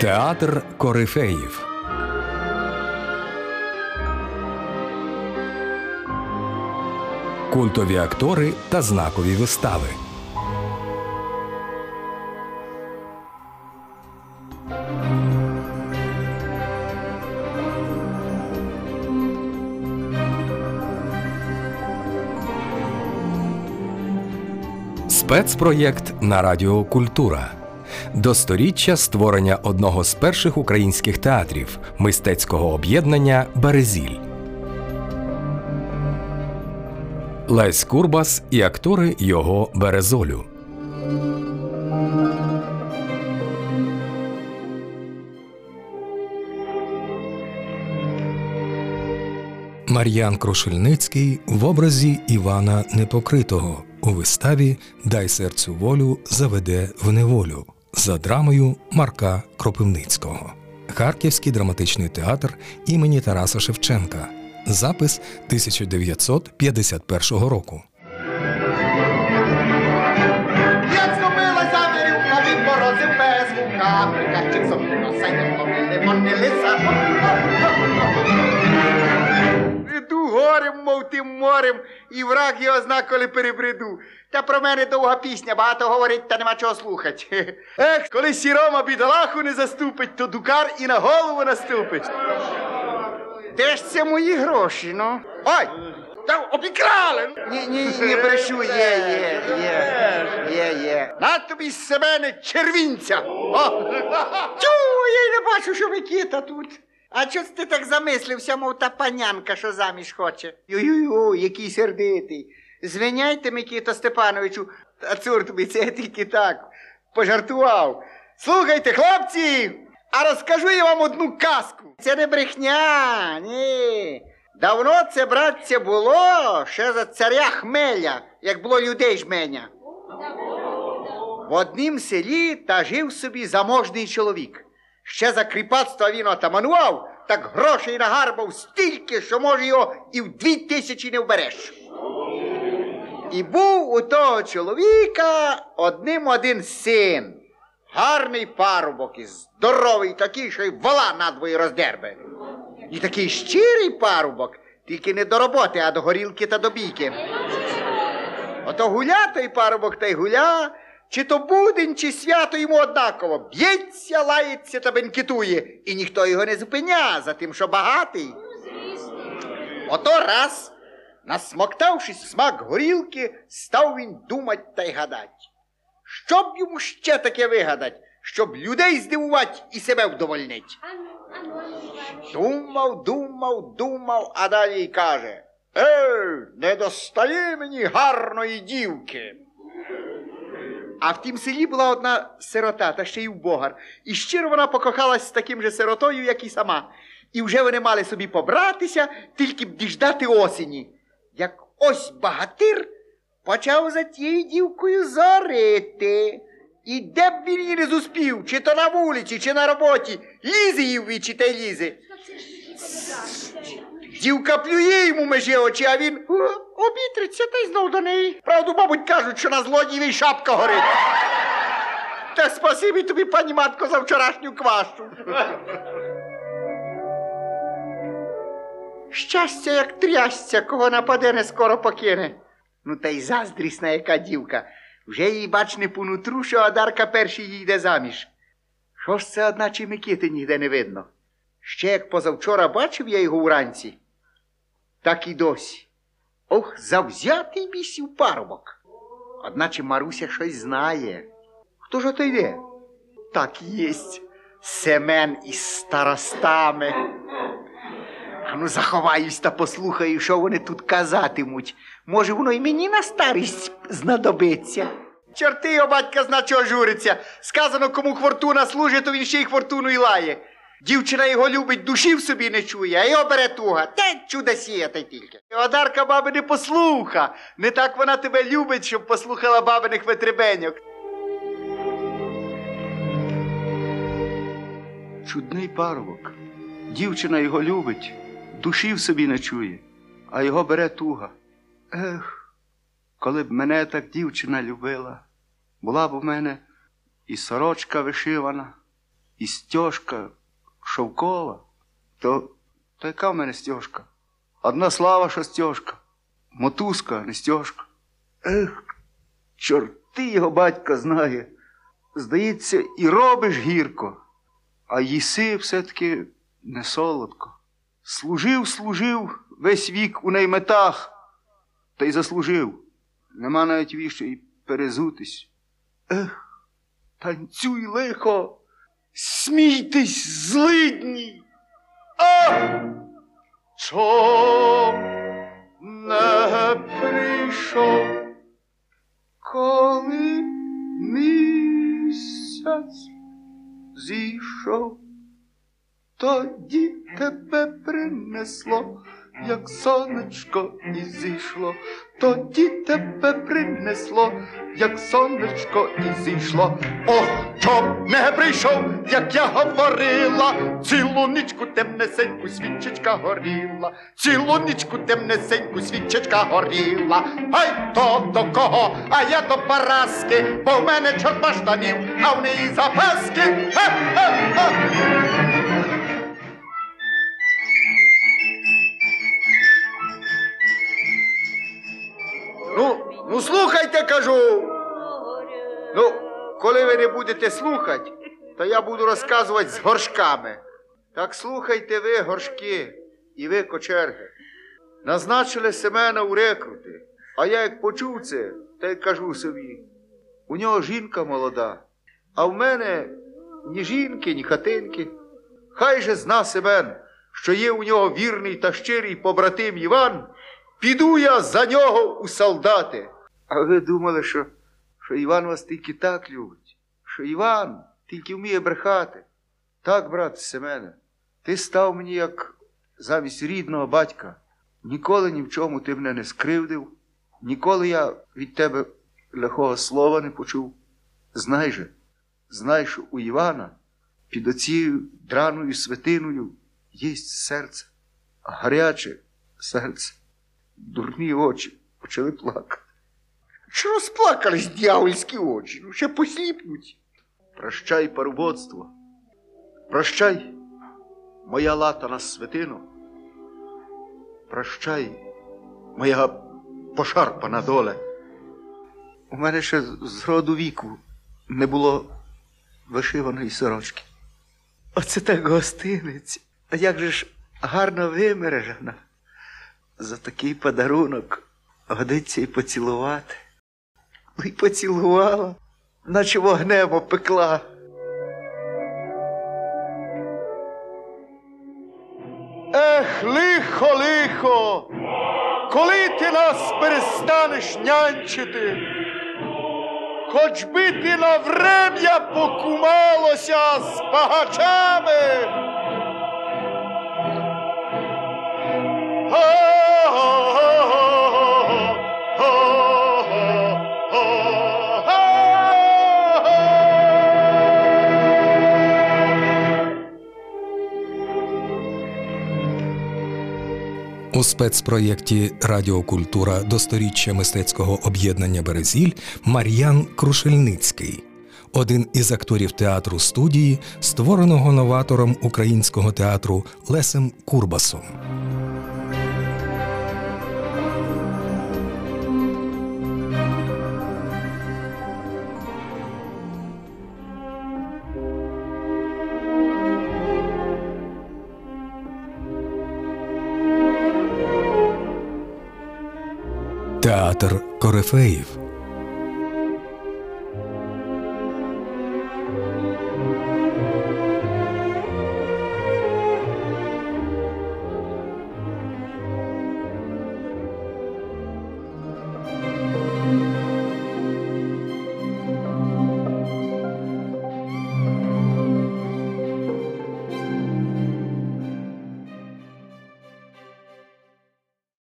Театр корифеїв. Культові актори та знакові вистави. Спецпроєкт на Радіо Культура. До сторіччя створення одного з перших українських театрів мистецького об'єднання Березіль. Лесь Курбас і актори його Березолю. Мар'ян Крушельницький в образі Івана Непокритого у виставі Дай серцю волю заведе в неволю за драмою Марка Кропивницького. Харківський драматичний театр імені Тараса Шевченка. Запис 1951 року. Мов тим морем, і враг його зна, коли перебреду. Та про мене довга пісня, багато говорить, та нема чого слухать. Ех, коли сірома бідолаху не заступить, то дукар і на голову наступить. Де ж це мої гроші, ну? Ой! Та обікрали! Ні, ні, не брешу, є, є, є, є, є. На тобі з себе червінця! О! Тю, я й не бачу, що Микита тут. А чого ти так замислився, мов та панянка, що заміж хоче? Ой-ой-ой, який сердитий. Звиняйте, Микита Степановичу, а цур тобі, це я тільки так пожартував. Слухайте, хлопці, а розкажу я вам одну казку. Це не брехня, ні. Давно це, братця, було ще за царя Хмеля, як було людей жменя. В однім селі та жив собі заможний чоловік. Ще за кріпацтва він отаманував, так грошей нагарбав стільки, що може його і в дві тисячі не вбереш. І був у того чоловіка одним один син. Гарний парубок і здоровий такий, що й вола надвоє роздербе. І такий щирий парубок, тільки не до роботи, а до горілки та до бійки. Ото гуля той парубок та й гуля, чи то будень, чи свято йому однаково. Б'ється, лається та бенкетує, і ніхто його не зупиня за тим, що багатий. Ото раз, насмоктавшись смак горілки, став він думать та й гадать. Що б йому ще таке вигадать, щоб людей здивувати і себе вдовольнить? Думав, думав, думав, а далі й каже: Ей, не достає мені гарної дівки. А в тім селі була одна сирота, та ще й убогар. І щиро вона покохалась з таким же сиротою, як і сама. І вже вони мали собі побратися, тільки б діждати осені. Як ось багатир почав за тією дівкою зорити. І де б він її не зуспів, чи то на вулиці, чи на роботі, лізе її в вічі та й лізе. Йому межі очі, а він «О, обітриться та й знов до неї. Правду, мабуть, кажуть, що на злодієвій шапка горить. Та спасибі тобі, пані матко, за вчорашню квашу. Щастя, як трясця, кого нападе, не скоро покине. Ну, та й заздрісна яка дівка. Вже їй, бач, не по нутру, що Адарка перший їй йде заміж. Що ж це, одначе, Микити ніде не видно? Ще як позавчора бачив я його вранці, так і досі. Ох, завзятий бісів парубок. Одначе Маруся щось знає. Хто ж ото йде? Так єсть. Семен із старостами. Ану, заховаюсь та послухаю, що вони тут казатимуть. Може, воно й мені на старість знадобиться. Чорти його батька зна чого журиться. Сказано, кому хвортуна служить, то він ще й хвортуну й лає. Дівчина його любить, душі в собі не чує, а його бере туга. Те чудо сіяти тільки. Одарка баби не послуха. Не так вона тебе любить, щоб послухала бабиних витребеньок. Чудний парубок. Дівчина його любить, душі в собі не чує, а його бере туга. Ех, коли б мене так дівчина любила, була б у мене і сорочка вишивана, і стежка шовкова, то, то яка в мене стежка? Одна слава, що стежка, мотузка, не стежка. Ех, чорти його батька знає. Здається, і робиш гірко, а їси все-таки не солодко. Служив, служив весь вік у найметах, та й заслужив. Нема навіть віщо і перезутись. Ех, танцюй лихо, смійтесь, злидні. А! Чом не прийшов, коли місяць зійшов, тоді тебе принесло, як сонечко і зійшло, тоді тебе принесло, як сонечко і зійшло. Ох, чом не прийшов, як я говорила, цілу нічку темнесеньку свічечка горіла, цілу нічку темнесеньку свічечка горіла. Ай то до кого? А я до Параски, бо в мене чорт штанів, а в неї запаски. Ну, ну слухайте, кажу. Коли ви не будете слухати, то я буду розказувати з горшками. Так слухайте ви, горшки, і ви кочерги. Назначили Семена у рекрути, а я як почув це, та й кажу собі. У нього жінка молода, а в мене ні жінки, ні хатинки. Хай же зна Семен, що є у нього вірний та щирий побратим Іван, піду я за нього у солдати. А ви думали, що, що Іван вас тільки так любить, що Іван тільки вміє брехати. Так, брат Семене, ти став мені як замість рідного батька. Ніколи ні в чому ти мене не скривдив, ніколи я від тебе лихого слова не почув. Знай же, знай, що у Івана під оцією драною святиною є серце, гаряче серце, дурні очі почали плакати. Що розплакались дьявольські очі? Ну, ще посліпнуть. Прощай, парубоцтво, прощай, моя лата на святину. Прощай, моя пошарпана доле. У мене ще з роду віку не було вишиваної сорочки. Оце так гостиниць. А як же ж гарно вимережена. За такий подарунок годиться і поцілувати. Ну і поцілувала, наче вогнем опекла. Ех, лихо, лихо, коли ти нас перестанеш нянчити, хоч би ти на врем'я покумалося з багачами. У спецпроєкті Радіокультура до сторіччя мистецького об'єднання Березіль Мар'ян Крушельницький, один із акторів театру студії, створеного новатором українського театру Лесем Курбасом. Театр Корифеїв